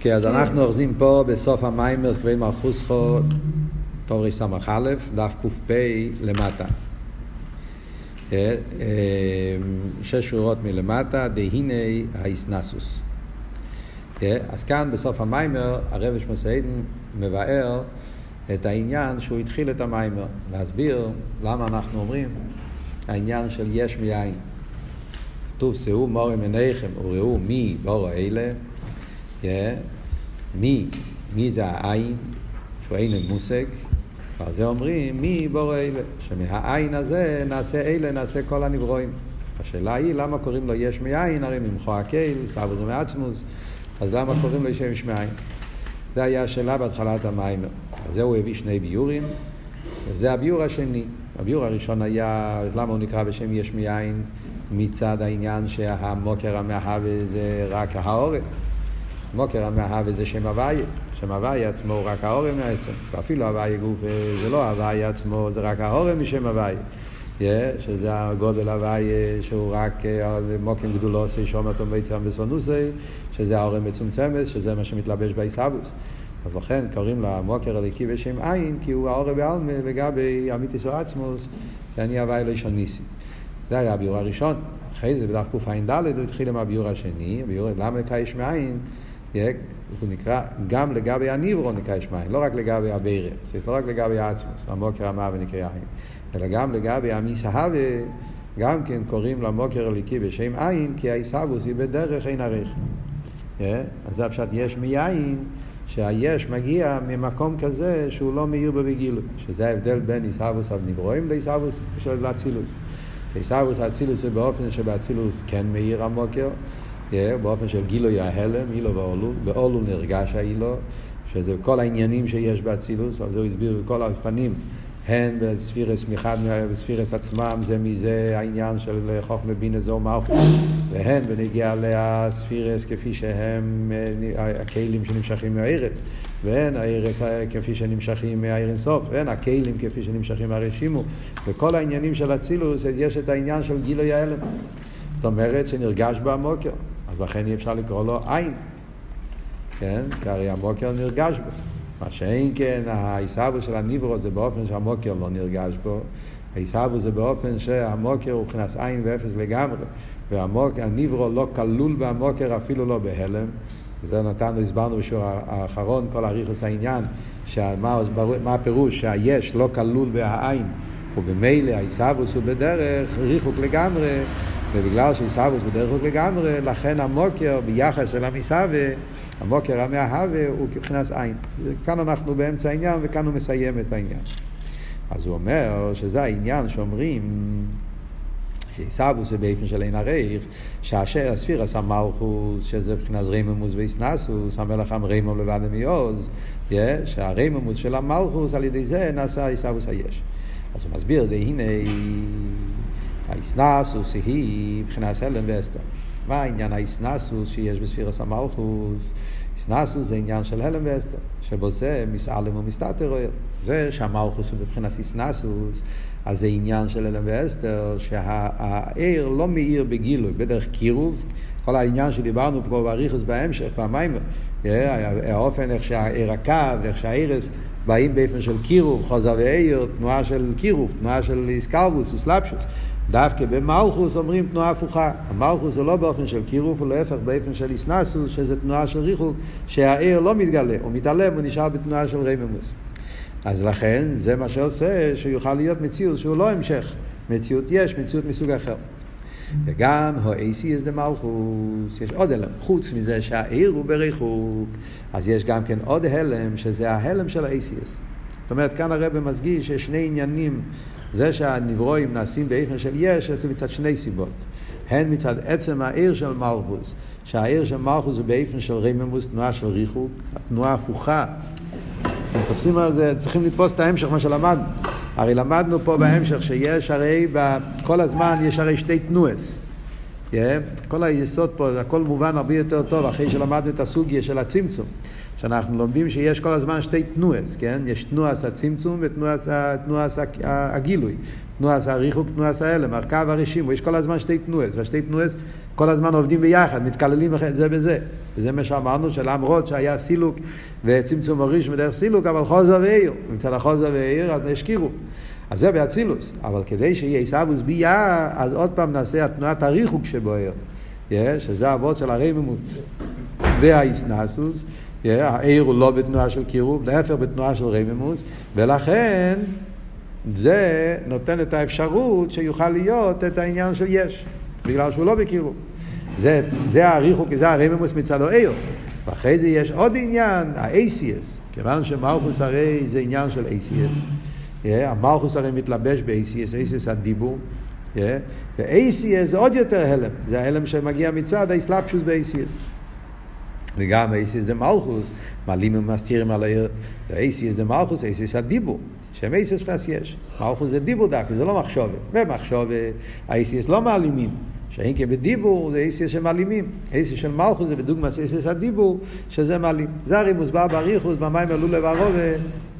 כן, אז אנחנו אוחזים פה בסוף המיימר כבי מלכוסכו, טוב רס"א, דף ק"פ למטה. אה, אה, שש שורות מלמטה, דהיני האיסנסוס. אה, אז כאן בסוף המיימר הרב שמסעידן מבאר את העניין שהוא התחיל את המיימר, להסביר למה אנחנו אומרים העניין של יש מיין. כתוב שאו מורים עיניכם וראו מי בורו אלה. מי, מי זה העין, שהוא אין מושג, ועל זה אומרים מי בורא אלה, שמהעין הזה נעשה אלה, נעשה כל הנברואים. השאלה היא למה קוראים לו יש מאין, הרי ממחו הקהל, סבו זה מעצמוס, אז למה קוראים לו שם יש מאין? זה היה השאלה בהתחלת המיימר. אז זה הוא הביא שני ביורים, וזה הביור השני. הביור הראשון היה, למה הוא נקרא בשם יש מאין? מצד העניין שהמוקר המאהבה זה רק העורף. מוקר המאהבה זה שם הוויה, שם הוויה עצמו הוא רק האורם מעצם, ואפילו הוויה גוף זה לא הוויה עצמו, זה רק האורם משם הוויה. Yeah, שזה הגודל הוויה שהוא רק אה, מוקם גדולוסי, שומתום ביצם וסונוסי, שזה האורם מצומצמת, שזה מה שמתלבש בעיסאוווס. אז לכן קוראים לה מוקר הליקי בשם עין, כי הוא האורם בעלמה לגבי אמיתיס או עצמוס, שאני הוויה לא ישון ניסי. זה היה הביור הראשון. אחרי זה בדף קע"ד הוא התחיל עם הביור השני, הביור למה קייש מאין? הוא נקרא גם לגבי הניברו נקרא יש מים, לא רק לגבי הבירה, לא רק לגבי העצמוס, המוקר המה ונקרא עין, אלא גם לגבי המיסהבה, גם כן קוראים למוקר הליקי בשם עין, כי העיסבוס היא בדרך אין עריך. אז זה הפשט יש מיין, שהיש מגיע ממקום כזה שהוא לא מאיר בו בגילוי, שזה ההבדל בין עיסבוס הנברואים לעיסבוס של אצילוס. שעיסבוס האצילוס זה באופן שבאצילוס כן מאיר המוקר, באופן של גילוי ההלם, אילו ואולו, באולו נרגש האילו, שזה כל העניינים שיש באצילוס, אז הוא הסביר בכל האופנים, הן בספירס מחד, בספירס עצמם, זה מזה העניין של חוכמה בינה זו מלכות, והן בנגיע לספירס כפי שהם הכלים שנמשכים מהארץ, והן הארץ כפי שנמשכים מהארץ סוף, והן הכלים כפי שנמשכים מהרשימו, וכל העניינים של אצילוס, יש את העניין של גילוי ההלם. זאת אומרת שנרגש במוקר. אז לכן אי אפשר לקרוא לו עין. כן? כי הרי המוקר נרגש בו. מה שאין כן, העיסאוו של הניברו זה באופן שהמוקר לא נרגש בו. העיסאוו זה באופן שהמוקר הוא מבחינת עין ואפס לגמרי. והניברו לא כלול במוקר אפילו לא בהלם. וזה נתנו, הסברנו בשיעור האחרון, כל אריכוס העניין, שמה, מה הפירוש שהיש לא כלול בהעין, ובמילא העיסאוווס הוא בדרך ריחוק לגמרי, ובגלל שעיסאוווס בדרך כלל לגמרי, לכן המוקר ביחס אל המסאווה, המוקר המאהבה הוא כבחינת עין. כאן אנחנו באמצע העניין וכאן הוא מסיים את העניין. אז הוא אומר שזה העניין שאומרים שעיסאוווס זה באופן של אין הרייך, שהספירס המלכוס, שזה מבחינת ריממוס ואיסנסוס, המלך אמרימו לבד מעוז, שהריממוס של המלכוס על ידי זה נעשה עיסאוווס היש. אז הוא מסביר, הנה האיסנסוס היא מבחינת הלם ואסתר. מה העניין האיסנסוס שיש בספירס המלכוס? איסנסוס זה עניין של הלם ואסתר, שבו זה מסעלם ומסתתר אוהר. זה שהמלכוס הוא מבחינת איסנסוס, אז זה עניין של הלם ואסתר, שהעיר לא מאיר בגילוי, בדרך קירוב. כל העניין שדיברנו פה באריכוס בהמשך, פעמיים, האופן איך שהעיר הקו, איך שהעירס באים באופן של קירוב, חוזה ועיר, תנועה של קירוב, תנועה של איסקרבוס, אסלאפשוס. דווקא במלכוס אומרים תנועה הפוכה. המלכוס זה לא באופן של קירוף, הוא להפך באופן של איסנסוס, שזה תנועה של ריחוק, שהעיר לא מתגלה, הוא מתעלם, הוא נשאר בתנועה של רממוס. אז לכן זה מה שעושה שיוכל להיות מציאות שהוא לא המשך. מציאות יש, מציאות מסוג אחר. וגם האייסיאס דה מלכוס, יש עוד הלם, חוץ מזה שהעיר הוא בריחוק, אז יש גם כן עוד הלם, שזה ההלם של האייסיאס. זאת אומרת, כאן הרב מסגיש שיש שני עניינים זה שהנברואים נעשים באיפן של יש, זה מצד שני סיבות. הן מצד עצם העיר של מלכוס, שהעיר של מלכוס זה באיפן של רממוס, תנועה של ריחוק, התנועה הפוכה. אתם תופסים על זה, צריכים לתפוס את ההמשך, מה שלמדנו. הרי למדנו פה בהמשך שיש הרי, כל הזמן יש הרי שתי תנועס. כל היסוד פה, הכל מובן הרבה יותר טוב אחרי שלמדנו את הסוגיה של הצמצום. שאנחנו לומדים שיש כל הזמן שתי תנועס, כן? יש תנועס הצמצום ותנועס הגילוי. תנועס הריחוק, תנועס ההלם, הרכב הרשימו, יש כל הזמן שתי תנועס, והשתי תנועס כל הזמן עובדים ביחד, מתקללים זה בזה. וזה מה שאמרנו שלמרות שהיה סילוק וצמצום הריש מדרך סילוק, אבל חוזר ועיר. מצד החוזר ועיר אז השקירו. אז זה באצילוס. אבל כדי שיהיה עיסאוווס ביה, אז עוד פעם נעשה התנועת הריחוק שבוער. שזה אבות של הרמימוס והאיסנסוס. העיר הוא לא בתנועה של קירוב, להפך בתנועה של רמימוס, ולכן זה נותן את האפשרות שיוכל להיות את העניין של יש, בגלל שהוא לא בקירוב. זה, זה הריחוק, זה הרמימוס מצד העיר. ואחרי זה יש עוד עניין, ה-ACS, כיוון שמלכוס הרי זה עניין של ACS. Yeah, המלכוס הרי מתלבש ב-ACS, ACS הדיבור. Yeah, ו-ACS זה עוד יותר הלם, זה ההלם שמגיע מצד האסלאפשוס ב-ACS. וגם ACS דה מלכוס, מעלים ומסתירים על העיר, ACS דה מלכוס, ACS הדיבור. שם ACS פס יש. מלכוס זה דיבור דק, זה לא מחשובה. במחשובה, ה-ACS לא מעלימים. שאין כבדיבור זה איסיס שמעלימים. איסיס של מלכוס זה בדוגמא איסיס הדיבור, שזה מעלים. זה הרי מוסבר באריכוס, במים עלו לברו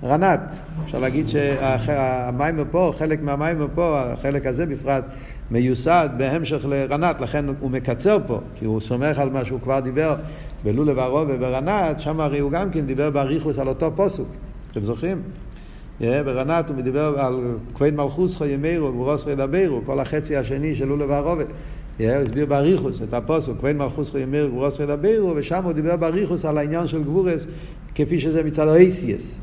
ורנת. אפשר להגיד שהמים פה, חלק מהמים פה, החלק הזה בפרט, מיוסד בהמשך לרנת, לכן הוא מקצר פה, כי הוא סומך על מה שהוא כבר דיבר בלולב הרוב וברנת, שם הרי הוא גם כן דיבר באריכוס על אותו פוסוק. אתם זוכרים? ברנת הוא מדבר על כהן מלכוסך ימירו, גבורוסך ידברו, כל החצי השני של לולב הרובד. הוא הסביר באריכוס את הפוסוק, כהן מלכוסך ימירו, גבורוסך ידברו, ושם הוא דיבר באריכוס על העניין של גבורס, כפי שזה מצד האייסיאס.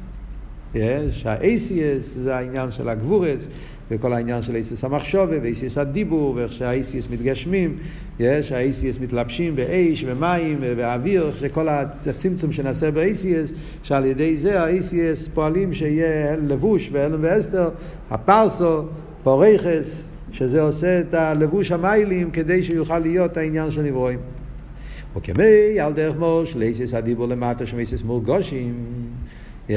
שהאייסיאס זה העניין של הגבורס, וכל העניין של איסיס המחשובה ואיסיס הדיבור ואיך שהאיסיס מתגשמים, יש, האיסיס מתלבשים באש ומים ואוויר, שכל הצמצום שנעשה באיסיס, שעל ידי זה האיסיס פועלים שיהיה לבוש ואלם ואסתר, הפרסו, פורייכס, שזה עושה את הלבוש המיילים כדי שיוכל להיות העניין של נברואים. וכמי על דרך מוש, לאיסיס הדיבור למטה שמאיסיס מורגושים, yeah.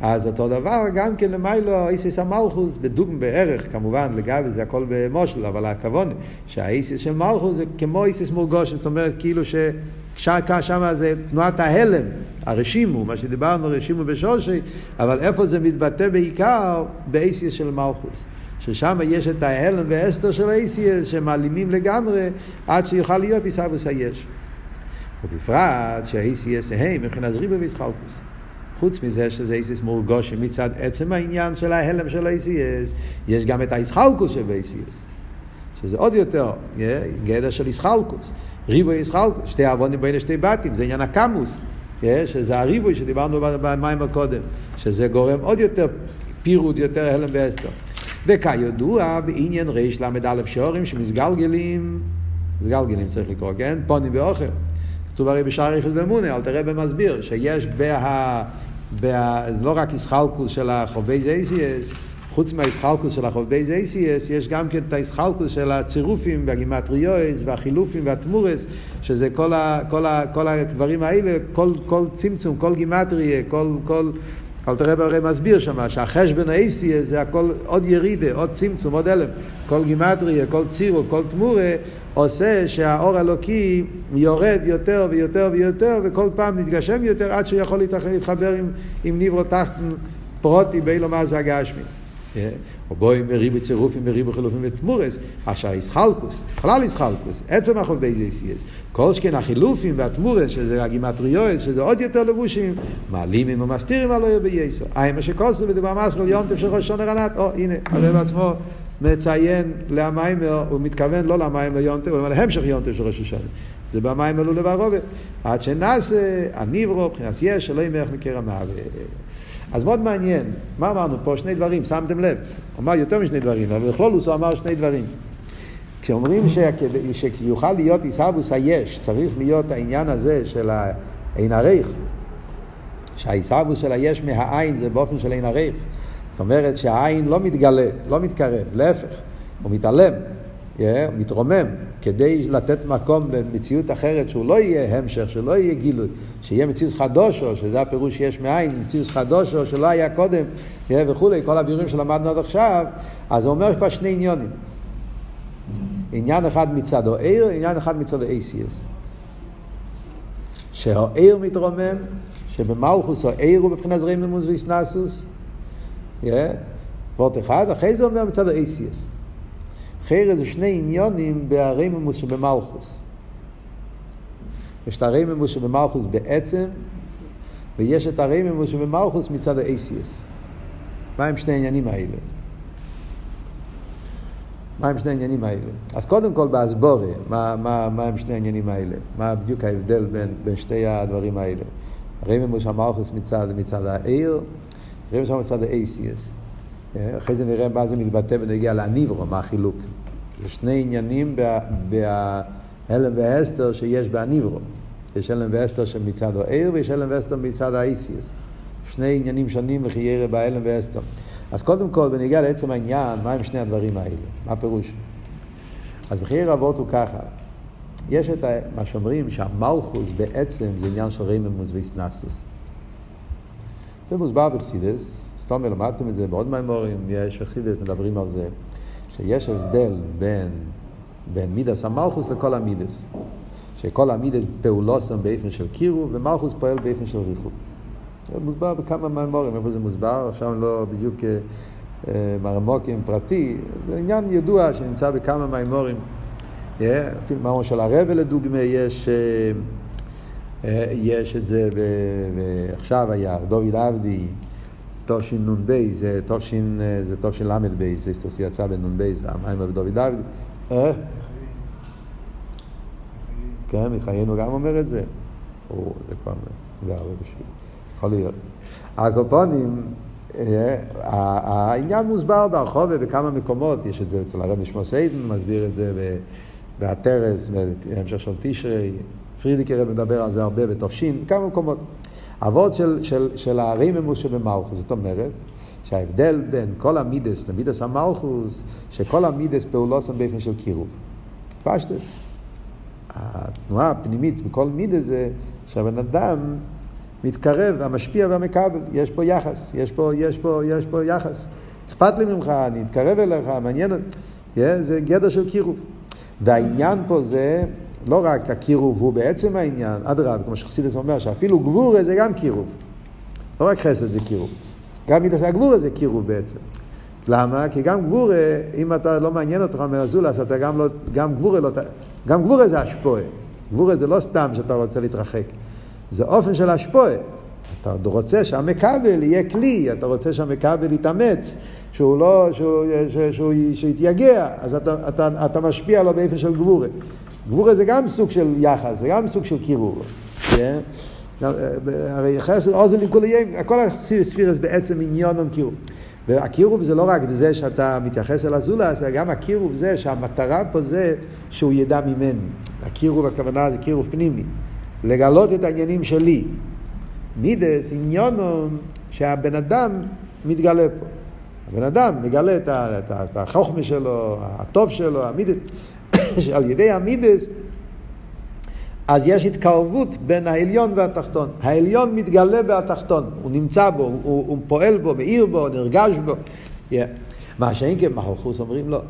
אז אותו דבר גם כן למיילו איסיס המלכוס, בדוג בערך כמובן, לגבי זה הכל במושל, אבל הכבוד שהאיסיס של מלכוס זה כמו איסיס מורגוש, זאת אומרת כאילו ששם זה תנועת ההלם, הרשימו, מה שדיברנו רשימו בשושי, אבל איפה זה מתבטא בעיקר באיסיס של מלכוס. ששם יש את ההלם והאסתר של האיסיס שמעלימים לגמרי עד שיוכל להיות עיסאוויס היש. ובפרט שהאיסיס הם מבחינת ריבה וישחלקוס. חוץ מזה שזה איסיס מורגושים מצד עצם העניין של ההלם של איסיס, יש גם את האיסחלקוס של איסיס, שזה עוד יותר, גדר של איסחלקוס. ריבוי איסחלקוס, שתי עוונים בין שתי בתים, זה עניין הקמוס, שזה הריבוי שדיברנו במים הקודם, שזה גורם עוד יותר פירוד, יותר הלם ואסתר. וכידוע, בעניין ריש ל"א שורים שמסגלגלים, מסגלגלים צריך לקרוא, כן? פונים באוכל. כתוב הרי בשער יחיד ומונה, אל תראה במסביר, שיש בה... בה, לא רק איסחלקוס של החובי זייסיאס, חוץ מהאיסחלקוס של החובי זייסיאס, יש גם כן את האיסחלקוס של הצירופים והגימטריואס והחילופים והתמורס, שזה כל, ה, כל, ה, כל הדברים האלה, כל, כל צמצום, כל גימטריה, כל... כל אל תראה הרי מסביר שם שהחשבון האיסי זה הכל עוד ירידה, עוד צמצום, עוד אלם. כל גימטריה, כל צירוף, כל תמורה, עושה שהאור האלוקי יורד יותר ויותר ויותר, וכל פעם מתגשם יותר עד שהוא יכול להתחבר עם, עם ניברו תחתן פרוטי באילו מה זה הגשמי. או בואי מריבו צירופים מריבו חילופים ותמורס, אשר איסחלקוס, בכלל איסחלקוס, עצם החוב בייזייסיאס. כל שכן החילופים והתמורס, שזה הגימטריואס, שזה עוד יותר לבושים, מעלימים ומסתירים על לא בייסו. אי מה שכוסו בדבר מסחל יום ראש שונה רנת, או הנה, הרב עצמו מציין למיימר, הוא מתכוון לא למיימר יונטב, הוא אומר להמשך יונטב של ראש השנה. זה במיימר לו לברובת. עד שנעשה, הניברו, מבחינת יש, שלא ימך מקר המוות. אז מאוד מעניין, מה אמרנו פה? שני דברים, שמתם לב. הוא אמר יותר משני דברים, אבל בכלול הוא אמר שני דברים. כשאומרים שיוכל להיות עיסאוווס היש, צריך להיות העניין הזה של העין הרייך, שהעיסאוווס של היש מהעין זה באופן של עין הרייך. זאת אומרת שהעין לא מתגלה, לא מתקרב, להפך, הוא מתעלם, yeah, הוא מתרומם, כדי לתת מקום במציאות אחרת שהוא לא יהיה המשך, שלא יהיה גילוי, שיהיה מציאות חדושו, שזה הפירוש שיש מאין, מציאות חדושו שלא היה קודם, yeah, וכולי, כל הבירורים שלמדנו עד עכשיו, אז הוא אומר שיש פה שני עניונים. עניין אחד מצד העיר, עניין אחד מצד ה-ACS. שהעיר מתרומם, שבמלכוס העיר הוא מבחינת זרימלמוס ואיסנסוס, וורט אחד, אחרי זה אומר מצד ה-ACS. חרא זה שני עניונים בהריממוס שבמלכוס. יש את הרמימוס שבמלכוס בעצם, ויש את הרמימוס שבמלכוס מצד ה-ACS. מה הם שני העניינים האלה? מה הם שני העניינים האלה? אז קודם כל באסבורי, מה, מה, מה הם שני העניינים האלה? מה בדיוק ההבדל בין, בין שתי הדברים האלה? רמימוס המלכוס מצד, מצד העיר, רמימוס מצד ה-ACS. אחרי זה נראה מה זה מתבטא ונגיע להניברו, מה החילוק. זה שני עניינים בהלם והסתר שיש בהניברו. יש הלם ואסתר שמצד העיר ויש הלם ואסתר מצד האיסיאס. שני עניינים שונים לכי ירא בהלם ואסתר. אז קודם כל, בניגיע לעצם העניין, מה הם שני הדברים האלה? מה הפירוש? אז בחיי רבות הוא ככה, יש את מה שאומרים שהמלכוס בעצם זה עניין של רממוס ואיסנסוס. זה מוסבר בחסידס, סתום למדתם את זה בעוד מימורים, יש בחסידס מדברים על זה, שיש הבדל בין, בין מידס המלכוס לכל המידס. שכל המידס פעולוסם באופן של קירוב, ומלכוס פועל באופן של ריחוק. זה מוסבר בכמה מימורים, איפה זה מוסבר, עכשיו לא בדיוק אה, אה, מרמוקים פרטי, זה עניין ידוע שנמצא בכמה מימורים. אפילו מאמר של הרבה לדוגמה, יש, אה, יש את זה, ועכשיו היה, דוד עבדי, תשנ"ב, זה תשל"ב, זה יצא בנ"ב, זה המים בדוד עבדי. כן, מחיינו גם אומר את זה. זה כבר, זה הרבה בשביל. יכול להיות. הקופונים, אה, העניין מוסבר ברחוב ובכמה מקומות, יש את זה אצל הרב נשמע סיידן, מסביר את זה בהתרס, בהמשך של תשרי, פרידיקר מדבר על זה הרבה בתופשין, בכמה מקומות. אבות של, של, של הריממוס שבמלכוס, זאת אומרת, שההבדל בין כל המידס למידס המלכוס, שכל המידס פעולות הם באופן של קירוב. פשטס. התנועה הפנימית בכל מידה זה שהבן אדם מתקרב, המשפיע והמקבל, יש פה יחס, יש פה, יש פה, יש פה יחס. אכפת לי ממך, אני אתקרב אליך, מעניין. Yeah, זה גדר של קירוב. והעניין פה זה לא רק הקירוב הוא בעצם העניין, אדרבה, כמו שחסידס אומר, שאפילו גבורה זה גם קירוב. לא רק חסד זה קירוב. גם מידת הגבורה זה קירוב בעצם. למה? כי גם גבורה, אם אתה לא מעניין אותך מהזולס, אתה גם לא, גם גבורה לא, גם גבורה זה השפועה. גבורה זה לא סתם שאתה רוצה להתרחק. זה אופן של השפועה. אתה רוצה שהמכבל יהיה כלי, אתה רוצה שהמכבל יתאמץ, שהוא לא, שהוא, שהוא, שהוא, שהוא יתייגע, אז אתה, אתה, אתה משפיע עליו באופן של גבורה. גבורה זה גם סוג של יחס, זה גם סוג של קירור. Yeah. אה, הרי חסר אוזן לכולי, כל הספירס בעצם עניון קירוב. והקירוב זה לא רק בזה שאתה מתייחס אל הזולס, אלא גם הקירוב זה שהמטרה פה זה שהוא ידע ממני. הקירוב הכוונה זה קירוב פנימי. לגלות את העניינים שלי. מידס, עניונו, שהבן אדם מתגלה פה. הבן אדם מגלה את החוכמה שלו, הטוב שלו, המידס, על ידי המידס אז יש התקרבות בין העליון והתחתון. העליון מתגלה בתחתון, הוא נמצא בו, הוא, הוא פועל בו, מאיר בו, נרגש בו. Yeah. מה שאין כן מלכוס אומרים לא.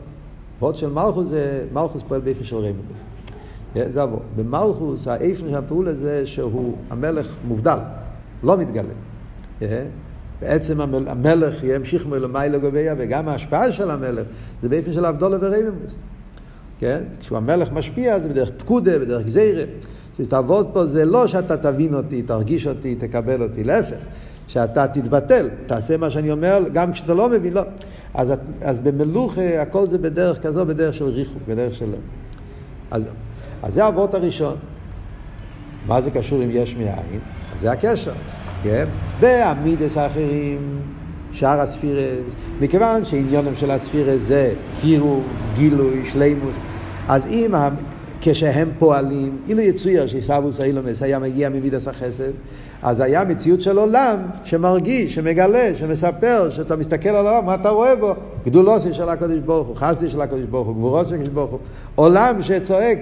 ועוד של מלכוס זה, מלכוס פועל באיפה של רמבוס. Yeah, זה עבור. במלכוס האיפן של הפעולה זה שהוא המלך מובדל, לא מתגלה. Yeah. בעצם המלך ימשיך מלמעלה לגביה, וגם ההשפעה של המלך זה באיפן של אבדולה ורמבוס. כן? כשהוא המלך משפיע זה בדרך פקודה, בדרך גזירה. שתעבוד פה זה לא שאתה תבין אותי, תרגיש אותי, תקבל אותי, להפך. שאתה תתבטל, תעשה מה שאני אומר, גם כשאתה לא מבין, לא. אז, אז במלוכה הכל זה בדרך כזו, בדרך של ריחוק, בדרך של... אז, אז זה האבות הראשון. מה זה קשור עם יש מאין? זה הקשר, כן? בעמידס האחרים, שאר הספירס, מכיוון שעניונם של הספירס זה קירוב, גילוי, שלימוס, אז אם כשהם פועלים, אילו יצויר שעיסאוווס האילומס היה מגיע ממידס החסד, אז היה מציאות של עולם שמרגיש, שמגלה, שמספר, שאתה מסתכל על העולם, מה אתה רואה בו? גדולוסי של הקדוש ברוך הוא, חסדי של הקדוש ברוך הוא, גבורוסי של הקדוש ברוך הוא, עולם שצועק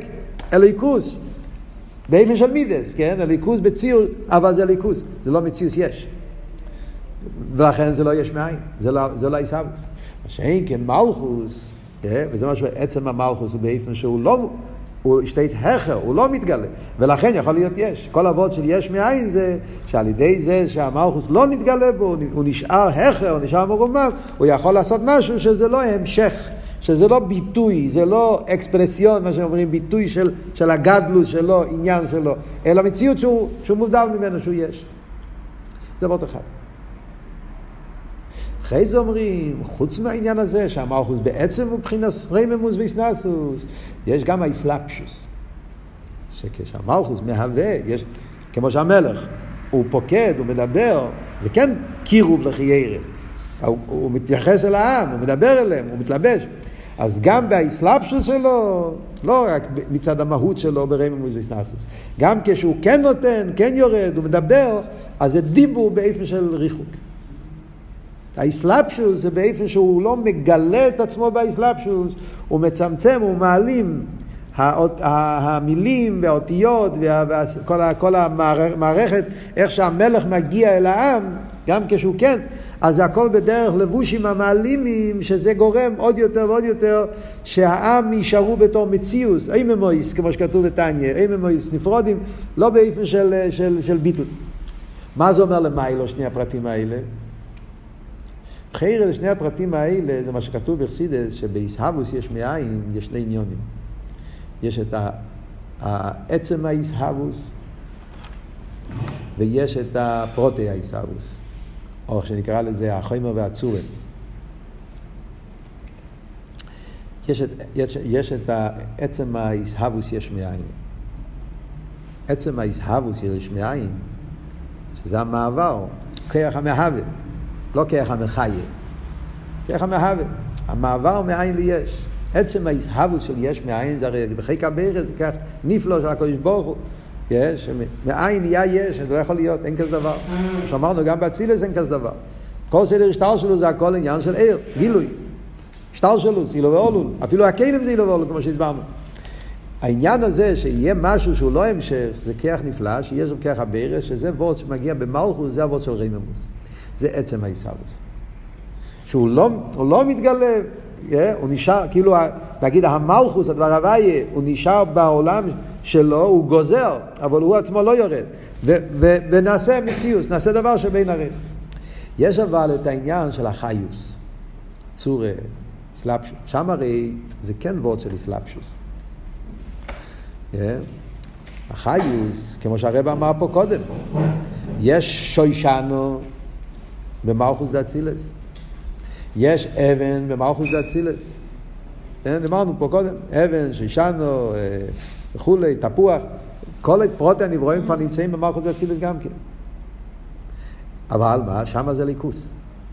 אליקוס, באופן של מידס, כן? אליקוס בציור, אבל זה אליקוס, זה לא מציאות יש. ולכן זה לא יש מאין, זה לא, זה לא עיסאוווס. מה שאין כן מלכוס? וזה מה שעצם המלכוס הוא באופן שהוא לא... הוא שטייט הכר, הוא לא מתגלה, ולכן יכול להיות יש. כל אבות של יש מאין זה שעל ידי זה שהמלכוס לא נתגלה בו, הוא נשאר הכר, הוא נשאר מרומם, הוא יכול לעשות משהו שזה לא המשך שזה לא ביטוי, זה לא אקספרסיון, מה שאומרים, ביטוי של, של הגדלוס שלו, עניין שלו, אלא מציאות שהוא, שהוא מובדל ממנו, שהוא יש. זה עוד אחד. אחרי זה אומרים, חוץ מהעניין הזה, שהמלכוס בעצם הוא מבחינת רייממוס ואיסנסוס, יש גם האסלאפשוס. שכשהמלכוס מהווה, יש, כמו שהמלך, הוא פוקד, הוא מדבר, זה כן קירוב לחיירה. הוא, הוא מתייחס אל העם, הוא מדבר אליהם, הוא מתלבש. אז גם באסלאפשוס שלו, לא רק מצד המהות שלו ברממוס ואיסנסוס, גם כשהוא כן נותן, כן יורד, הוא מדבר, אז זה דיבור באיפה של ריחוק. האסלאפשוס זה באיפה שהוא לא מגלה את עצמו באסלאפשוס, הוא מצמצם, הוא מעלים האות, המילים והאותיות וכל המערכת, איך שהמלך מגיע אל העם, גם כשהוא כן, אז זה הכל בדרך לבושים המעלימים, שזה גורם עוד יותר ועוד יותר שהעם יישארו בתור מציאוס, אי ממויס, כמו שכתוב בתניא, אי ממויס נפרודים, לא באופן של, של, של ביטול. מה זה אומר למיילו, שני הפרטים האלה? חיירה לשני הפרטים האלה, זה מה שכתוב בחסידס, שבאיסהבוס יש מאין, יש שני עניונים. יש את עצם האיסהבוס, ויש את הפרוטי האיסהבוס, או איך שנקרא לזה החומר והצורם. יש את, יש, יש את עצם האיסהבוס יש מאין. עצם האיסהבוס יש מאין, שזה המעבר, כיח המהווה. לא כרך המחיה, כרך המהווה. המעבר מאין ליש. עצם ההזהבות של יש מאין זה הרי בחיק הברז זה כך נפלא של הקדוש ברוך הוא. יש, מאין נהיה יש, זה לא יכול להיות, אין כזה דבר. שאמרנו גם באצילס אין כזה דבר. כל סדר השטר שלו זה הכל עניין של עיר, גילוי. השטר שלו זה אילו ואולול, אפילו הכלים זה אילו ואולול כמו שהסברנו. העניין הזה שיהיה משהו שהוא לא המשך, זה כיח נפלא, שיהיה שם כיח הברז, שזה וורד שמגיע במלכוס, זה הוורד של ריממוס. זה עצם העיסאוויס. שהוא לא, לא מתגלה, yeah, הוא נשאר, כאילו, נגיד המלכוס, הדבר הוויה, הוא נשאר בעולם שלו, הוא גוזר, אבל הוא עצמו לא יורד. ו, ו, ונעשה מציאוס, נעשה דבר שבין עריך. יש אבל את העניין של החיוס, צור סלפשוס. שם הרי זה כן וורד של סלפשוס. Yeah. החיוס, כמו שהרב אמר פה קודם, יש שוישנו במלכוס דאצילס. יש אבן במלכוס דאצילס. כן, אמרנו פה קודם, אבן, שישנו אה, וכולי, תפוח, כל פרוטי הנברואים כבר נמצאים במלכוס דאצילס גם כן. אבל מה, שם זה ליכוס.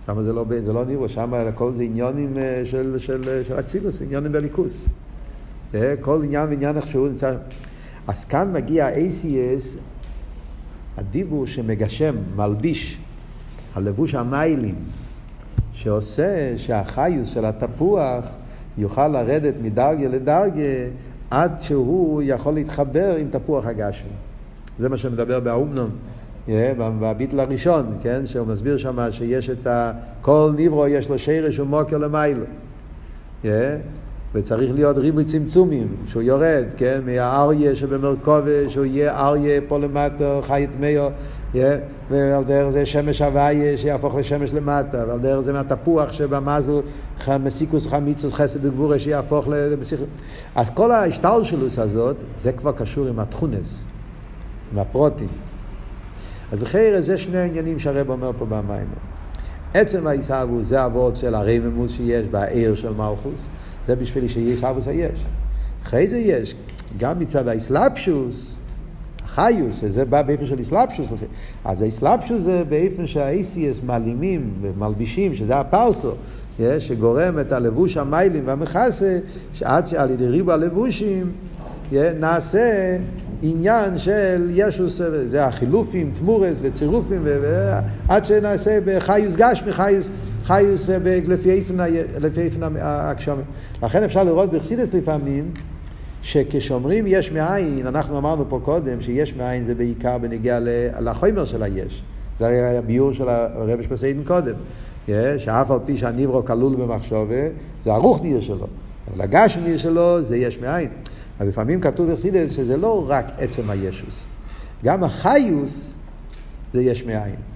שם זה לא, זה לא נראה, שם הכל זה עניונים אה, של, של, של אצילוס, עניונים בליכוס. אה, כל עניין ועניין איך שהוא נמצא. אז כאן מגיע ה-ACS, הדיבור שמגשם, מלביש הלבוש המיילים, שעושה שהחיוס של התפוח יוכל לרדת מדרגה לדרגה עד שהוא יכול להתחבר עם תפוח הגשם. זה מה שמדבר באומנום, בביטל הראשון, כן? שהוא מסביר שם שיש את ה... כל ניברו יש לו שרש ומוקר למיילו. וצריך להיות ריבוי צמצומים, שהוא יורד, כן, מהאריה שבמרכובה, שהוא יהיה אריה פה למטה, חי את מאו, ועל דרך זה שמש הוויה שיהפוך לשמש למטה, ועל דרך זה מהתפוח שבמזל מסיקוס חמיצוס חסד וגבורה שיהפוך לבסיך... אז כל ההשתלשלוס הזאת, זה כבר קשור עם התכונס, עם הפרוטים. אז לכן זה שני העניינים שהרב אומר פה במים. עצם העיסאוו זה אבות של הרממוס שיש בעיר של מלכוס. זה בשביל שיש אבוס היש. אחרי זה יש, גם מצד האסלאפשוס, חיוס, זה בא באופן של אסלאפשוס. אז האסלאפשוס זה באופן שהאיסיאס מעלימים ומלבישים, שזה הפרסו, שגורם את הלבוש המיילים והמכסה, שעד שעל ידי ריבו הלבושים נעשה עניין של ישוס, זה החילופים, תמורס וצירופים, עד שנעשה בחיוס גשמי, חיוס חיוס לפי איפן הגשמים. לכן אפשר לראות בחסידס לפעמים, שכשאומרים יש מאין, אנחנו אמרנו פה קודם שיש מאין זה בעיקר בנגיע לחומר של היש. זה הרי הביור של הרבי שפסיידן קודם. שאף על פי שהניברו כלול במחשובה, זה הרוחניר שלו. אבל הגשמיר שלו זה יש מאין. אז לפעמים כתוב בחסידס שזה לא רק עצם הישוס. גם החיוס זה יש מאין.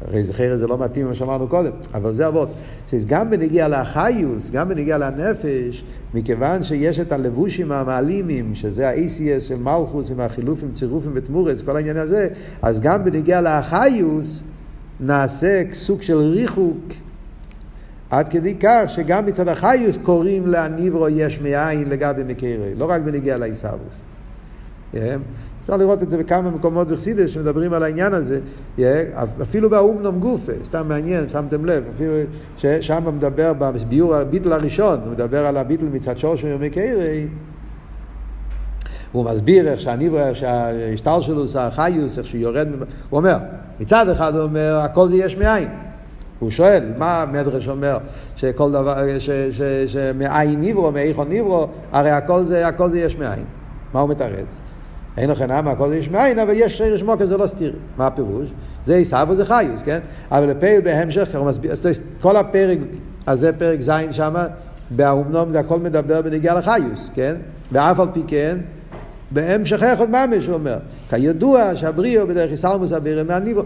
הרי זכר זה לא מתאים למה שאמרנו קודם, אבל זה אבות. גם בנגיע לאחיוס, גם בנגיע לנפש, מכיוון שיש את הלבושים המעלימים, שזה ה-ACS של מלכוס עם החילופים, צירופים ותמורץ, כל העניין הזה, אז גם בנגיע לאחיוס נעשה סוג של ריחוק. עד כדי כך שגם מצד החיוס קוראים להניברו יש מאין לגבי מקרי, לא רק בנגיע לעיסאוווס. אפשר לראות את זה בכמה מקומות בחסידס שמדברים על העניין הזה, אפילו באומנום גופה, סתם מעניין, שמתם לב, אפילו ששם מדבר בביור הביטל הראשון, הוא מדבר על הביטל מצד שורש יומי קרי, הוא מסביר איך שהניברו, איך שהשטר שלו החיוס, איך שהוא יורד, הוא אומר, מצד אחד הוא אומר, הכל זה יש מאין. הוא שואל, מה המדרש אומר, שכל דבר, שמאין ניברו, מאיכון ניברו, הרי הכל זה, הכל זה יש מאין. מה הוא מתרץ? אין לכם אמה, הכל זה יש מאין, אבל יש שרש מוקר, זה לא סתיר. מה הפירוש? זה עשיו וזה חיוס, כן? אבל לפעיל בהמשך, כל הפרק הזה, פרק ז' שמה, באומנום זה הכל מדבר בנגיעה לחיוס, כן? ואף על פי כן, בהמשך עוד ממש, הוא אומר, כידוע שהבריאו בדרך יסלמוס אבירה מהניבו.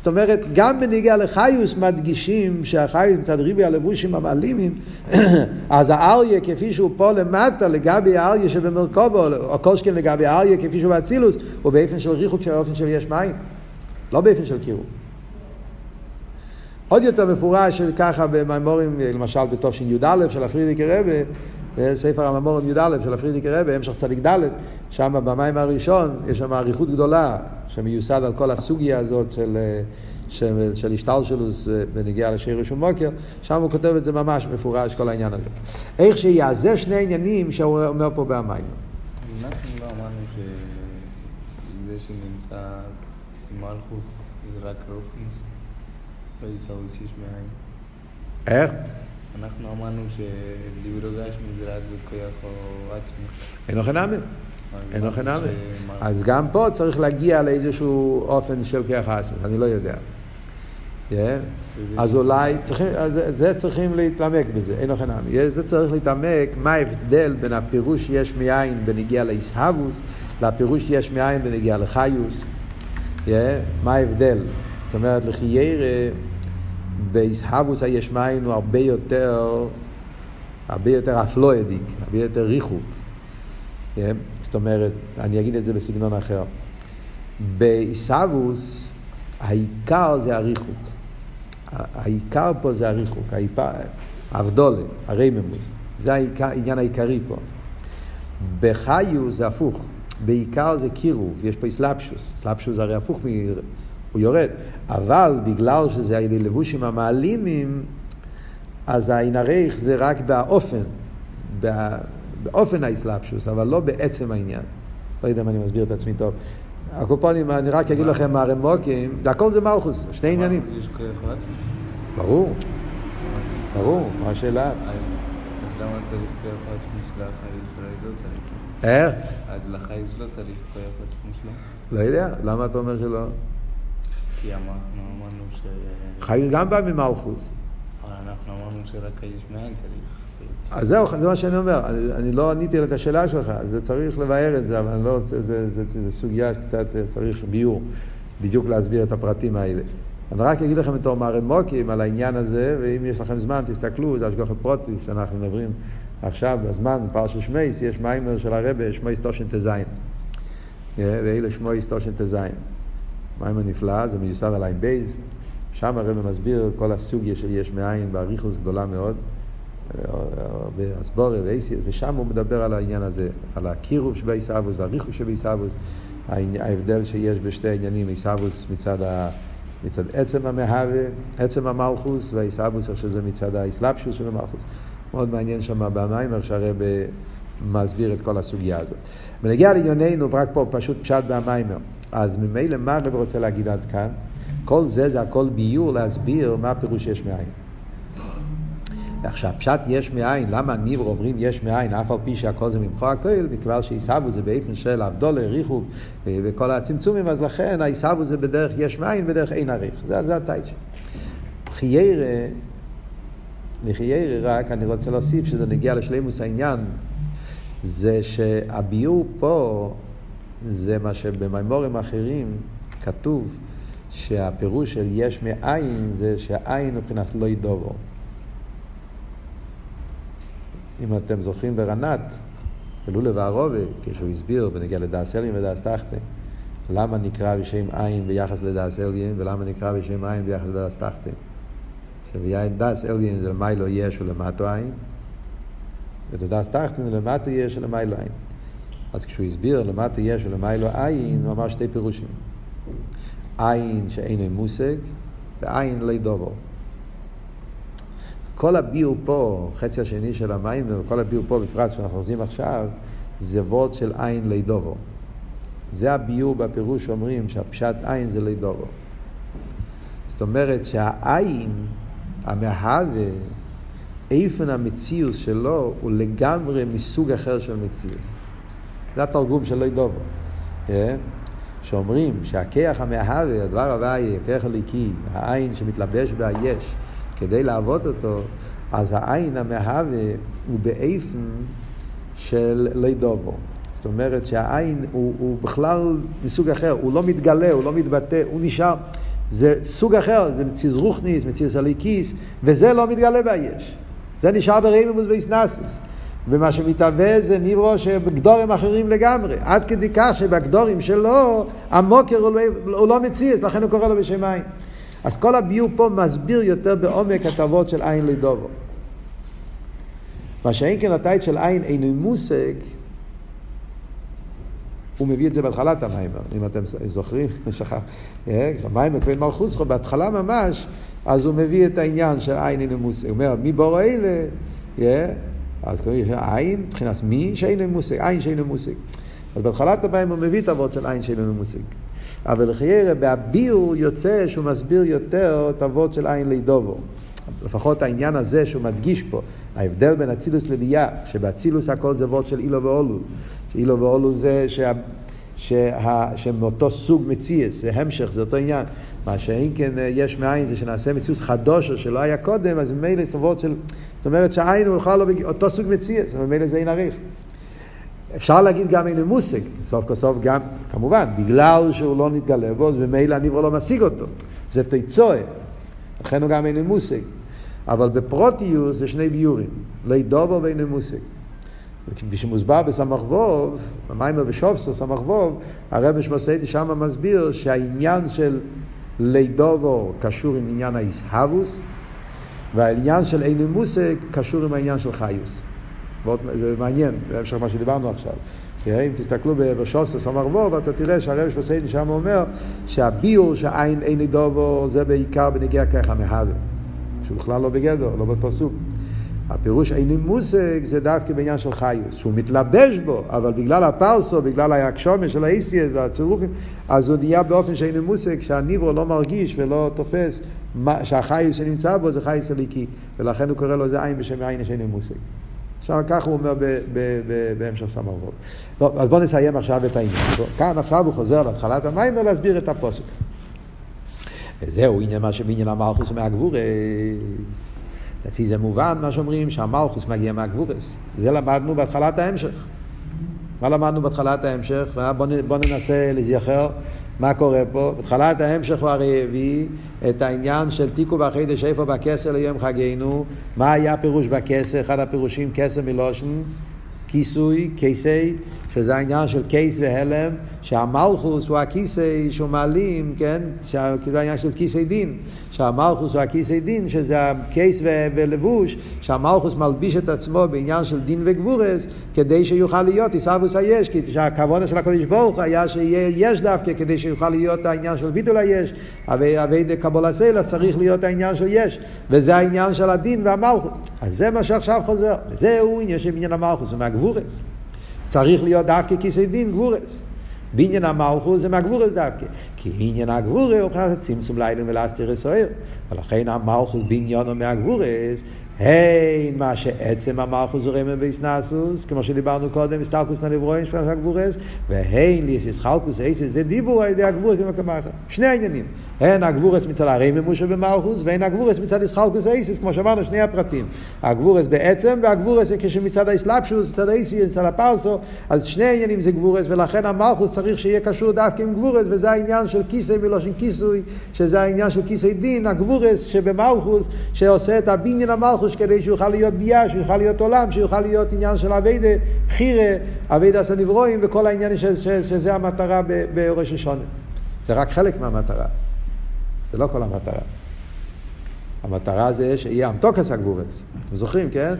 זאת אומרת, גם בניגיע לחיוס מדגישים שהחיוס מצד ריבי הלבושים המעלימים, אז האריה כפי שהוא פה למטה לגבי האריה שבמרכובו, או כל שכן לגבי האריה כפי שהוא באצילוס, הוא באופן של ריחוק, באופן של יש מים, לא באופן של קירוב. עוד יותר מפורש ככה במימורים, למשל בתש"י של הפרידיקי רבה, ספר הממורים י"א של הפרידיקי רבה, המשך צדיק ד', שם במים הראשון יש שם אריכות גדולה שמיוסד על כל הסוגיה הזאת של, של, של השתלשלוס בנגיעה לשיר רישום מוקר, שם הוא כותב את זה ממש מפורש, כל העניין הזה. איך שיהיה, זה שני עניינים שהוא אומר פה במים. אנחנו לא אמרנו שזה שנמצא מלכוס זה רק רוחניס, לא יסעוס יש מאין. איך? אנחנו אמרנו שדיברו גשמי זה רק בכוח או עצמי. אין לו חנמי. אין לו חנמי. אז גם פה צריך להגיע לאיזשהו אופן של כוח עצמי, אני לא יודע. אז אולי, צריכים, זה צריכים להתעמק בזה, אין לכם נמי. זה צריך להתעמק מה ההבדל בין הפירוש יש מאין בנגיע לאיסהבוס לפירוש יש מאין בנגיע לחיוס. מה ההבדל? זאת אומרת, לחיירה באיסהבוס היש מאין הוא הרבה יותר, הרבה יותר אפלואדיק, הרבה יותר ריחוק. זאת אומרת, אני אגיד את זה בסגנון אחר. בעיסאוווס העיקר זה הריחוק. העיקר פה זה הריחוק, האבדולה, הרייממוס. זה העניין העיקרי פה. בחיו זה הפוך. בעיקר זה קירוב, יש פה. אסלאפשוס זה הרי הפוך, מ... הוא יורד. אבל בגלל שזה על ידי לבושים המעלימים, אז העין הריך זה רק באופן, באופן האסלאפשוס, אבל לא בעצם העניין. לא יודע אם אני מסביר את עצמי טוב. הקופונים, אני רק אגיד לכם מהרמוקים, זה הכל זה מלכוס, שני עניינים. ברור, ברור, מה השאלה? אז למה צריך כוח עצמי של החייס לא צריך? איך? אז לחייס לא צריך כוח עצמי שלו? לא יודע, למה אתה אומר שלא? כי אנחנו אמרנו ש... חייס גם בא ממלכוס. אבל אנחנו אמרנו שרק היש מאין צריך. אז זהו, זה מה שאני אומר, אני, לא עניתי על השאלה שלך, זה צריך לבאר את זה, אבל אני לא רוצה, זה, זה, זה, זה סוגיה שקצת צריך ביור, בדיוק להסביר את הפרטים האלה. אני רק אגיד לכם בתור מוקים על העניין הזה, ואם יש לכם זמן, תסתכלו, זה השגוחת פרוטיס, שאנחנו מדברים עכשיו, בזמן, פרשת שמייס, יש מיימר של הרבה, שמו היסטושן ט"ז. ואלה שמו היסטושן ט"ז. מיימר נפלא, זה מיוסד על עין בייז. שם הרבה מסביר כל הסוגיה של יש מאין באריכוס גדולה מאוד. באסבורה ואייסיאס, ושם הוא מדבר על העניין הזה, על הקירוב שבעיסאוווס והריחוש שבעיסאוווס, ההבדל שיש בשתי העניינים, עיסאוווס מצד, ה, מצד עצם המהווה, עצם המלכוס, והעיסאוווס איך שזה מצד האסלאפשוס של המלכוס. מאוד מעניין שם במיימר שהרב מסביר את כל הסוגיה הזאת. ונגיע לענייננו, רק פה פשוט פשט במיימר. אז ממילא מה הרב רוצה להגיד עד כאן? כל זה זה הכל ביור להסביר מה הפירוש יש מאין. עכשיו, פשט יש מאין, למה ניבר עוברים יש מאין, אף על פי שהכל זה ממך הכל, מכיוון שעיסבו זה באופן של אבדולה, ריחו וכל הצמצומים, אז לכן העיסבו זה בדרך יש מאין, בדרך אין עריך. זה, זה הטייצ'ה. חיירה, לחיירה רק, אני רוצה להוסיף שזה נגיע לשלימוס העניין, זה שהביור פה, זה מה שבמימורים אחרים כתוב, שהפירוש של יש מאין זה שהעין מבחינת לא ידובו. אם אתם זוכרים ברנת, בלולה וערובה, כשהוא הסביר בנגיע לדעס אליין ודעס תחתן, למה נקרא בשם עין ביחס לדעס אליין, ולמה נקרא בשם עין ביחס לדעס תחתן. דעס אליין זה למיילו יש ולמטו עין, ודעס תחתן זה למטו יש ולמיילו עין. אז כשהוא הסביר למטו יש ולמיילו עין, הוא אמר שתי פירושים. עין שאינו מושג, ועין לידובו. כל הביאו פה, חצי השני של המים, וכל הביאו פה בפרט שאנחנו עושים עכשיו, זה וורד של עין לידובו. זה הביאור בפירוש שאומרים שהפשט עין זה לידובו. זאת אומרת שהעין, המהווה, איפן המציאוס שלו הוא לגמרי מסוג אחר של מציאוס. זה התרגום של לידובו. כן? שאומרים שהכיח המהווה, הדבר הוואי, הכיח הליקי, העין שמתלבש ביש, כדי לעבוד אותו, אז העין המהווה הוא באיפן של לידובו. זאת אומרת שהעין הוא, הוא בכלל מסוג אחר, הוא לא מתגלה, הוא לא מתבטא, הוא נשאר. זה סוג אחר, זה מציז רוחניס, מציז הליקיס, וזה לא מתגלה ביש. זה נשאר ברמימוס ואיסנסוס. ומה שמתהווה זה נברו שבגדורים אחרים לגמרי. עד כדי כך שבגדורים שלו המוקר הוא לא, הוא לא מציאס, לכן הוא קורא לו בשם עין. אז כל הביור פה מסביר יותר בעומק התאבות של עין לדובו. מה שאין כן הטייט של עין אינו מושג, הוא מביא את זה בהתחלת המיימר, אם אתם זוכרים, המיימר כבן מלכוס בהתחלה ממש, אז הוא מביא את העניין של עין אינו מושג. הוא אומר, מי בור אלה, אז קוראים עין, מבחינת מי שאינו מושג, עין שאינו מושג. אז בהתחלת הבאים הוא מביא את אבות של עין שאינו מושג. אבל לחיירה, בהביאו יוצא שהוא מסביר יותר את אבות של עין לידובו. לפחות העניין הזה שהוא מדגיש פה, ההבדל בין אצילוס לביאה, שבאצילוס הכל זה אבות של אילו ואולו. שאילו ואולו זה שה, שה, שמאותו סוג מציאס, זה המשך, זה אותו עניין. מה שאם כן יש מאין זה שנעשה מציאוס חדוש או שלא היה קודם, אז ממילא זה אבות של... זאת אומרת שהעין הוא בכלל לא אותו סוג מציאס, וממילא זה אין עריך. אפשר להגיד גם אין מושג, סוף כל סוף גם, כמובן, בגלל שהוא לא נתגלה בו, אז ממילא הניברו לא משיג אותו. זה תיצואה, לכן הוא גם אין מושג. אבל בפרוטיוס זה שני ביורים, לידובו ואין מושג. כפי שמוסבר בסמ"ך ווב, במיימר ושופסו סמ"ך ווב, הרב שמוסיידי שם מסביר שהעניין של לידובו קשור עם עניין האיסהבוס, והעניין של אין מושג קשור עם העניין של חיוס. זה מעניין, זה המשך מה שדיברנו עכשיו. אם תסתכלו בשופסה סמר ווב, אתה תראה שהרב שפסיידי שם אומר שהביור שהעין אין דובו זה בעיקר בנגיע ככה מהווה. שהוא בכלל לא בגדר, לא סוג. הפירוש איני מושג זה דווקא בעניין של חיוס, שהוא מתלבש בו, אבל בגלל הפרסו, בגלל ההקשומה של האיסיאס והצירופים, אז הוא נהיה באופן שאיני מושג, שהניברו לא מרגיש ולא תופס שהחיוס שנמצא בו זה חיוס הליקי, ולכן הוא קורא לו זה עין בשם עין שאיני מושג. עכשיו ככה הוא אומר בהמשך סמר ווב. טוב, אז בואו נסיים עכשיו את העניין. כאן עכשיו הוא חוזר להתחלת המים ולהסביר את הפוסק. וזהו עניין מה שבעניין המלכוס מהגבורס. לפי זה מובן מה שאומרים שהמלכוס מגיע מהגבורס. זה למדנו בהתחלת ההמשך. מה למדנו בהתחלת ההמשך? בואו ננסה לזכר מה קורה פה? בתחילת ההמשך הוא הרי הביא את העניין של תיקו בחידש איפה בכסר ליום חגנו. מה היה הפירוש בכסר? אחד הפירושים כסר מלושן, כיסוי, כיסי, שזה העניין של קייס והלם, שהמלכוס הוא הכיסי שהוא מעלים, כן? שזה העניין של כיסי דין. שהמלכוס הוא הכיסי דין, שזה הקייס ולבוש, שהמלכוס מלביש את עצמו בעניין של דין וגבורס, כדי שיוכל להיות עיסאוווס היש, כי שהכוונה של הקדוש ברוך היה שיהיה יש דווקא, כדי שיוכל להיות העניין של ביטול היש, אבי דה קבולה סלע צריך להיות העניין של יש, וזה העניין של הדין והמלכוס. אז זה מה שעכשיו חוזר, וזהו עניין של עניין המלכוס, זה מהגבורס. צריך להיות דווקא כיסי דין גבורס. בעניין המלכוס זה מהגבורס דווקא. כי עניין הגבורה הוא מבחינת הצמצום לילה ולהסתיר ישראל. ולכן המלכוס בעניינו מהגבורס הן מה שעצם המלכוס הוא רמם באיסנסוס, כמו שדיברנו קודם, הסתלקוס מהנברואים של הגבורס, והן ליסיס חלקוס אייסיס דה דיבור על ידי הגבורס במקמחה. שני העניינים. הן הגבורס מצד הרמם שבמלכוס, והן הגבורס מצד ישחלקוס אייסיס, כמו שאמרנו, שני הפרטים. הגבורס בעצם, והגבורס כשמצד האסלאפשוס, מצד האייסיס, מצד הפרסו, אז שני העניינים זה גבורס, ולכן המלכוס צריך שיהיה קשור דווקא עם גבורס, וזה העניין של כיסא מלושן כיסוי, שזה העניין של כיסא דין, הגבורס שבמלכוס, שעושה את הבניין המלכוס כדי שיוכל להיות ביה, שיוכל להיות עולם, שיוכל להיות עניין של אביידה, בחירה, אביידה סנברואים, וכל העניין שזה המטרה בראש השונה. זה רק חלק מהמטרה, זה לא כל המטרה. המטרה זה שיהיה אמתוקס הגבורס. אתם זוכרים, כן?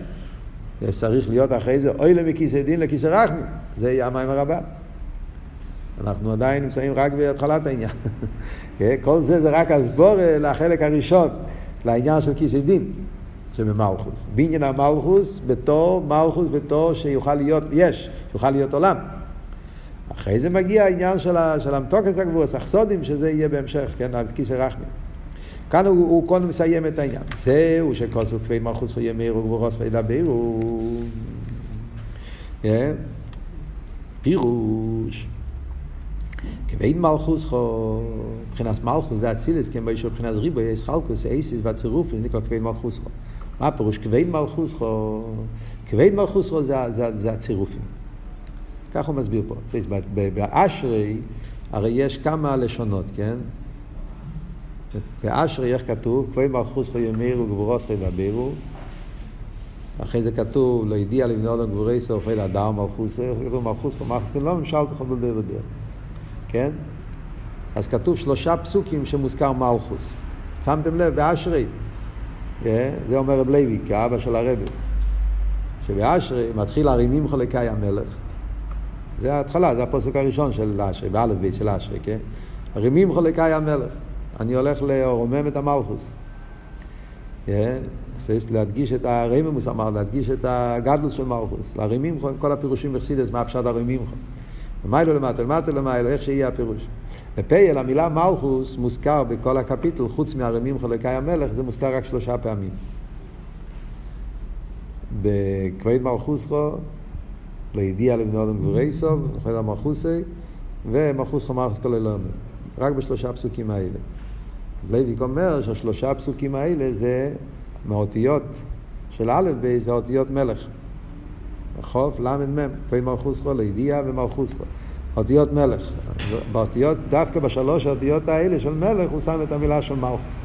צריך להיות אחרי זה אוי למכיסא דין לכיסא רחמים. זה יהיה המים הרבה. אנחנו עדיין נמצאים רק בהתחלת העניין. כן? כל זה זה רק הסבור לחלק הראשון, לעניין של כיסא דין. שבמלכוס. בניין המלכוס בתור, מלכוס בתור שיוכל להיות, יש, שיוכל להיות עולם. אחרי זה מגיע העניין של, של המתוקס הגבורס, החסודים, שזה יהיה בהמשך, כן, על כיסא רחמי. כאן הוא, הוא קודם מסיים את העניין. זהו שכוסו כפי מלכוס חיי מאיר וגבורוס וידברו. כן? פירוש. כבית מלכוס חו, מבחינת מלכוס זה אצילס, כן, באישור מבחינת ריבו, יש חלקוס, אייסיס והצירוף, זה נקרא כבית מלכוס חו. מה הפירוש? כבד מלכוסכו, כבד מלכוסכו זה, זה, זה הצירופים. כך הוא מסביר פה. באשרי, הרי יש כמה לשונות, כן? באשרי, איך כתוב? כבד מלכוסכו ימירו גבורוסכו ידברו. אחרי זה כתוב, לא הדיע לבני אדם גבורי סוף, אלא הדר מלכוסו, כתוב מלכוסו, מלכוסו, לא ממשל תוכל בלדר ודר. כן? אז כתוב שלושה פסוקים שמוזכר מלכוס. שמתם לב, באשרי. כן? זה אומר רב לוי, כאבא של הרבי. שבאשרי מתחיל הרימים חולקי המלך. זה ההתחלה, זה הפוסק הראשון של אשרי, באלף בית של אשרי, כן? הרימים חולקי המלך. אני הולך לרומם את המלכוס. כן? צריך להדגיש את הרמימוס אמר, להדגיש את הגדלוס של מלכוס. לרימים, כל הפירושים בחסידס, מה פשט הרימים. ומיילו למטה, למטה למיילו, איך שיהיה הפירוש. בפייל המילה מלכוס מוזכר בכל הקפיטל, חוץ מהרמים חלקי המלך, זה מוזכר רק שלושה פעמים. בכבד מלכוסכו, לידיע לבני אדם גבורי סוב, בכבד המלכוסי, ומלכוסכו מלכוס כל אלוהים. רק בשלושה פסוקים האלה. לייביק אומר שהשלושה פסוקים האלה זה מאותיות של א' ב' זה אותיות מלך. חוף ל"מ, כבד מלכוסכו, לידיע ומלכוסכו. אותיות מלך. באותיות, דווקא בשלוש האותיות האלה של מלך הוא שם את המילה של מלכות.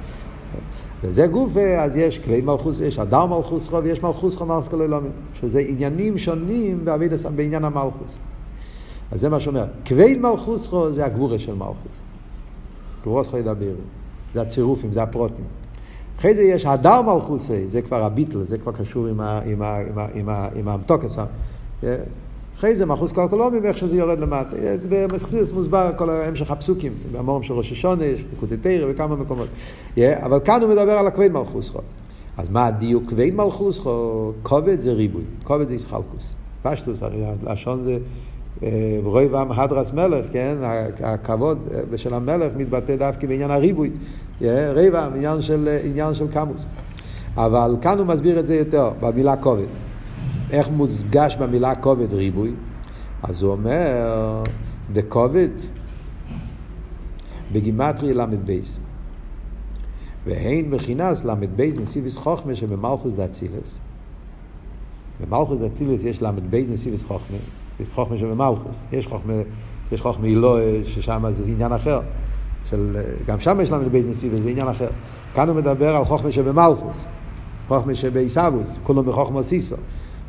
וזה גוף, אז יש כלי מלכוס, יש הדר מלכוס חו ויש מלכוס חו מלכוס כל עולמים, שזה עניינים שונים בעביד, בעניין המלכוס. אז זה מה שאומר, כבד מלכוס חו זה הגבורה של מלכוס. גבורות חו ידבר, זה הצירופים, זה הפרוטים. אחרי זה יש הדר מלכוס, זה כבר הביטל, זה כבר קשור עם המתוקס. אחרי זה מחוס קולקולומים, איך שזה יורד למטה. במחסידס מוסבר כל המשך הפסוקים, במורים של ראש נקודי תרא וכמה מקומות. אבל כאן הוא מדבר על הכבד מלכוסכו. אז מה הדיוק כבד מלכוסכו? כובד זה ריבוי, כובד זה איסחלקוס. פשטוס, הרי הלשון זה אה, רוי ועם הדרס מלך, כן? הכבוד אה, של המלך מתבטא דווקא בעניין הריבוי. ריבה, עניין של, עניין של קמוס. אבל כאן הוא מסביר את זה יותר, במילה כובד. איך מודגש במילה כובד ריבוי? אז הוא אומר, דכובד בגימטרי ל"ב. והן מכינס ל"ב נסיביס חוכמה שבמלכוס דאצילס. במלכוס דאצילס יש ל"ב נסיביס חוכמה, נסיביס חוכמה שבמלכוס. יש חוכמה, יש חוכמה אילוה, ששם זה עניין אחר. של, גם שם יש ל"ב נסיביס, זה עניין אחר. כאן הוא מדבר על חוכמה שבמלכוס. חוכמה שבעיסאוווס, כולו מחוכמה סיסו.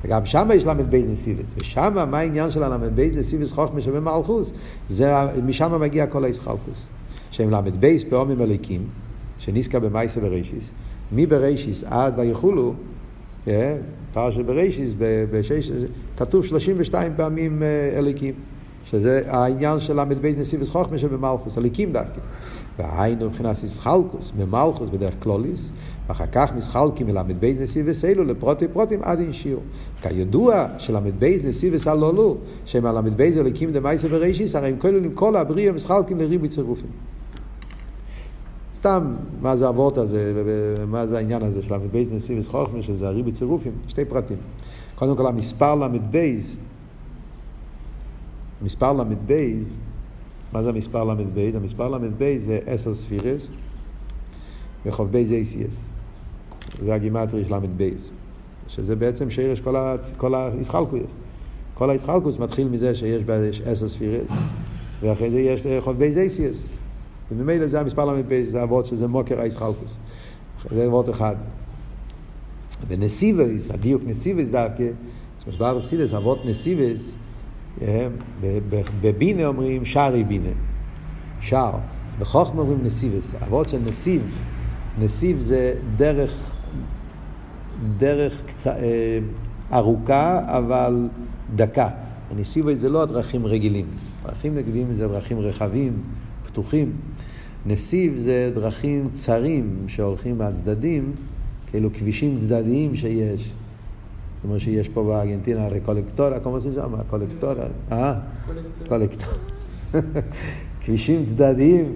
וגם שם יש ל"ב נסיבס, ושם מה העניין של הל"ב נסיבס חוכמה שבמלכוס? זה, משם מגיע כל הישחלקוס. שהם ל"ב פעומים אליקים, שניסקה במייסה ברישיס, מברישיס עד ויחולו, אה, פרשת ברישיס, כתוב 32 פעמים אה, אליקים. שזה העניין של ל"ב נסיבס חוכמה שבמלכוס, הליקים דווקא. והיינו מבחינת איסחלקוס, ממלכוס בדרך כלוליס, ואחר כך מסחלקים מל"ב נסיבס אלו לפרוטי פרוטים עד אין שיעור. כידוע של"ב נסיבס הלולו, שהם הל"ב אליקים דמייסה ורישיס, הרי הם כוללים כל הבריאה מסחלקים לריבי צירופים. סתם, מה זה הוורט הזה, ומה זה העניין הזה של ל"ב נשיא וסחוכמה, שזה הרי בצירופים, שתי פרטים. קודם כל המספר ל"ב, המספר ל"ב, מה זה המספר ל"ב? המספר ל"ב זה עשר ספירס, וחוב בייז אייסיאס. זה הגימטרי של ל"ב. שזה בעצם שרש כל, ה, כל הישחלקוס מתחיל מזה שיש עשר ספירס, ואחרי זה יש חוב בייז אייסיאס. וממילא זה המספר ל"ב, זה אבות שזה מוקר הישחלקוס. זה אבות אחד. ונסיבס, הדיוק נסיבס דווקא, זאת אומרת, בחסידס, אבות נסיבס, אה, בבינה אומרים שערי בינה, שער. בחוכמה אומרים נסיבס, אבות של נסיב, נסיב זה דרך, דרך קצ... אה, ארוכה אבל דקה. הנסיבס זה לא הדרכים רגילים, דרכים רגילים זה דרכים רחבים, פתוחים. נסיב זה דרכים צרים שהולכים מהצדדים, כאילו כבישים צדדיים שיש. כמו שיש פה בארגנטינה, הרי קולקטורה, כמו עושים שם? קולקטורה, אה? קולקטורה. כבישים צדדיים,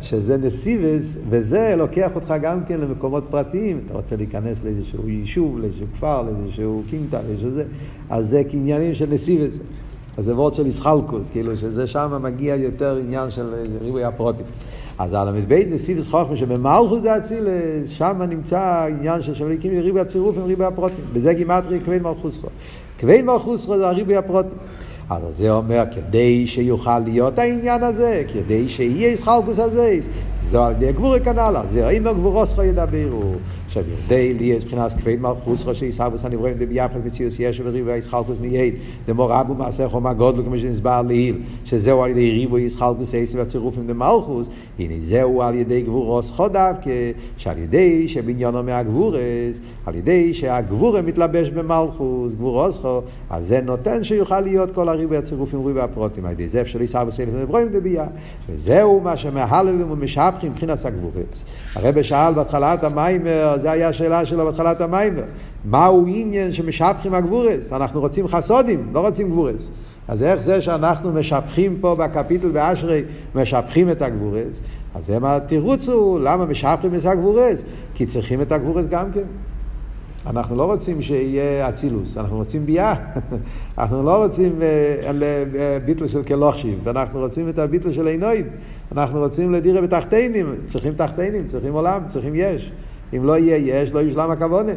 שזה נסיבס, וזה לוקח אותך גם כן למקומות פרטיים. אתה רוצה להיכנס לאיזשהו יישוב, לאיזשהו כפר, לאיזשהו קינטה, לאיזשהו זה, אז זה כעניינים של נסיבס. אז זה וורד של איסחלקוס, כאילו שזה שם מגיע יותר עניין של ריבוי הפרוטים. אז הל"ב נסיבס חוכמה שבמלכוס זה אצילס, שם נמצא העניין של שמליקים ריבוי הצירוף עם ריבוי הפרוטים. בזה גימטרי כבין מלכוסכו. כבין מלכוסכו זה הריבוי הפרוטים. אז זה אומר, כדי שיוכל להיות העניין הזה, כדי שיהיה איסחלקוס הזה, זו על ידי גבורי כנ"ל, זה אם הגבורוסכו ידברו. עכשיו, ירדי לי יש מבחינת כבד מלכוס ראשי סבוס הנברואים דביחד מציאוס יש וריבו הישחלקוס מייד דמור רבו מעשה חומה גודלו כמו שנסבר לעיל שזהו על ידי ריבו ישחלקוס עשר והצירופים דמלכוס הנה זהו על ידי גבורוס חודף שעל ידי שבניונו מהגבורס על ידי שהגבורה מתלבש במלכוס גבורוס חו אז זה נותן שיוכל להיות כל הריבו הצירופים ריבו הפרוטים. על ידי זה אפשר לסבוס הנברואים דבייה וזהו מה שמהללים ומשבחים מבחינת הגבורס. הרב שאל בהתחלת המיימר זו הייתה השאלה שלו בהתחלת המיימר. מהו עניין שמשבחים הגבורס? אנחנו רוצים חסודים, לא רוצים גבורס. אז איך זה שאנחנו משבחים פה בקפיטל באשרי, משבחים את הגבורס? אז מה התירוץ הוא, למה משבחים את הגבורס? כי צריכים את הגבורס גם כן. אנחנו לא רוצים שיהיה אצילוס, אנחנו רוצים ביאה. אנחנו לא רוצים uh, ביטל של כלוכשיב, אנחנו רוצים את הביטל של עינויד. אנחנו רוצים לדירה בתחתינים, צריכים תחתינים, צריכים עולם, צריכים יש. אם לא יהיה יש, לא יושלם הכוונה.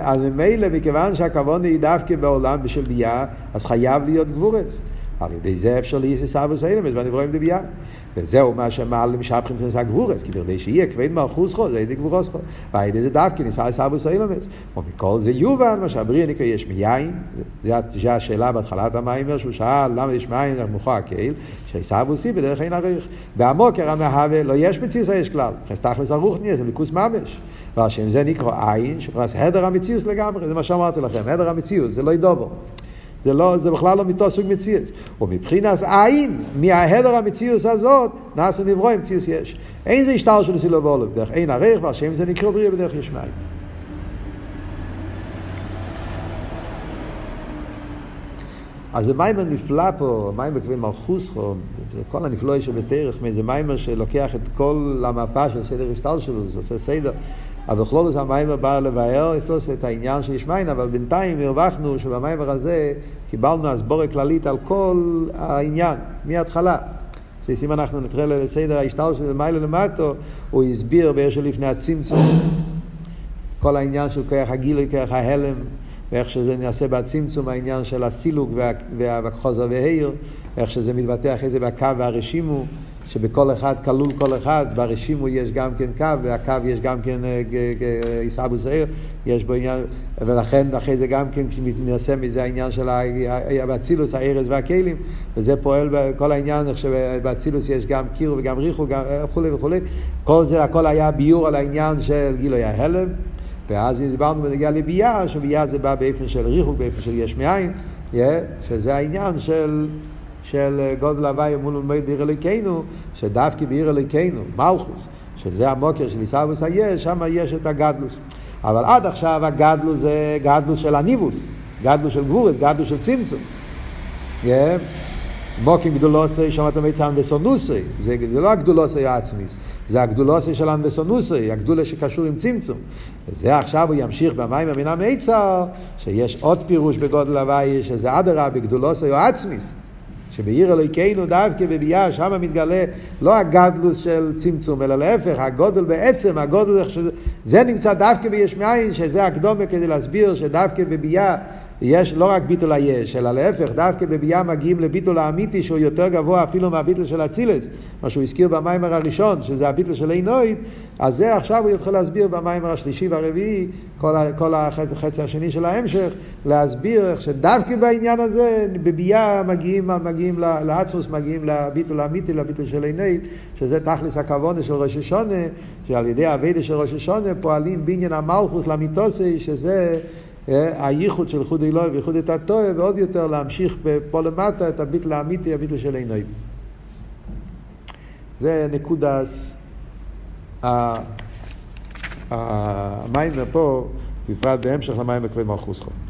אז ממילא, מכיוון שהכוונה היא דווקא בעולם בשל ביאה, אז חייב להיות גבורס. על ידי זה אפשר להיסס אבוס אילמס והנברואים דבייה. וזהו מה שאמר למשבחים של הגבורס, כי בכדי שיהיה כבד מלכוס חו, זה ידי גבורוס חו. ועל ידי זה דווקא ניסה אבוס אילמס. ומכל זה יובן, מה שהבריא נקרא יש מיין, זו השאלה בהתחלת המיימר, שהוא שאל למה יש מיין מוכו הקהיל, שעיסאווסי בדרך אין עריך. והמוקר המהווה לא יש מציאוס היש כלל. חס תכלס הרוחני, זה ליכוס ממש. ועל שם זה נקרא עין, שפרס הדר המציאוס לגמרי, זה מה שאמרתי לכם, הדר המציאוס, זה לא ידובו. זה, לא, זה בכלל לא מתוך סוג מציאס. ומבחינת עין, מההדר המציאוס הזאת, נעשה נברוא עם מציאוס יש. אין זה השטר של סילו ואולו, בדרך אין ערך, והשם זה נקרא בריאה בדרך יש מים. אז זה מיימר נפלא פה, מיימר כבי פה, זה כל הנפלא שבתרך, זה מיימר שלוקח את כל המפה של סדר השטר שלו, זה עושה סדר. אבל זה המיימר בא לבאר את העניין של יש מים, אבל בינתיים הרווחנו שבמיימר הזה קיבלנו הסבורת כללית על כל העניין, מההתחלה. אם אנחנו נתראה לסדר ההשתל של מיילה למטו, הוא הסביר באר לפני הצמצום, כל העניין של כוח הגילוי, כוח ההלם, ואיך שזה נעשה בצמצום, העניין של הסילוק והחוזר והעיר, איך שזה מתבטא אחרי זה בקו והרשימו. שבכל אחד כלול כל אחד, ברשימו יש גם כן קו, והקו יש גם כן אה, זעיר, יש בו עניין, ולכן אחרי זה גם כן כשמתנסה מזה העניין של האצילוס, הארז והכלים, וזה פועל בכל העניין, שבאצילוס יש גם קיר וגם ריחו אה, וכולי וכולי, כל זה הכל היה ביור על העניין של גילוי ההלם, ואז דיברנו בנגיעה לביאה, שביאה זה בא באופן של ריחוק, באופן של יש מאין, שזה העניין של... של גודל הוואי מול עומד עיר אליקנו, שדווקא בעיר אליקנו, מלכוס, שזה המוקר של עיסאוויס היש, שם יש את הגדלוס. אבל עד עכשיו הגדלוס זה גדלוס של הניבוס, גדלוס של גבורת, גדלוס של צמצום. Yeah. מוקים גדולוסי, שמעת מיצם וסונוסי. זה, זה לא הגדולוסי העצמיס, זה הגדולוסי של הנבסונוסי, הגדולה שקשור עם צמצום. וזה עכשיו הוא ימשיך במים מן המיצר, שיש עוד פירוש בגודל הוואי, שזה אדרה בגדולוסי או עצמיס. שבעיר אלוהיכנו דווקא בביאה, שם מתגלה לא הגדלוס של צמצום, אלא להפך, הגודל בעצם, הגודל, שזה, זה נמצא דווקא ביש מאין, שזה הקדומה כדי להסביר שדווקא בביאה יש לא רק ביטול היש, אלא להפך, דווקא בביאה מגיעים לביטול האמיתי שהוא יותר גבוה אפילו מהביטול של אצילס, מה שהוא הזכיר במיימר הראשון, שזה הביטול של עינויד, אז זה עכשיו הוא יכול להסביר במיימר השלישי והרביעי, כל, כל החצי השני של ההמשך, להסביר איך שדווקא בעניין הזה, בביאה מגיעים, מגיעים לעצמוס, מגיעים לביטול האמיתי, לביטול של עינויד, שזה תכלס הכוונה של ראש השונה, שעל ידי הווידה של ראש השונה פועלים בעניין המלכוס למיתוסי, שזה הייחוד של חודי אלוהי וייחוד את הטועה, ועוד יותר להמשיך פה למטה את הביטל האמיתי, הביטל של עינוי. זה נקודס המים פה, בפרט בהמשך למים בכבי מלכוס חום.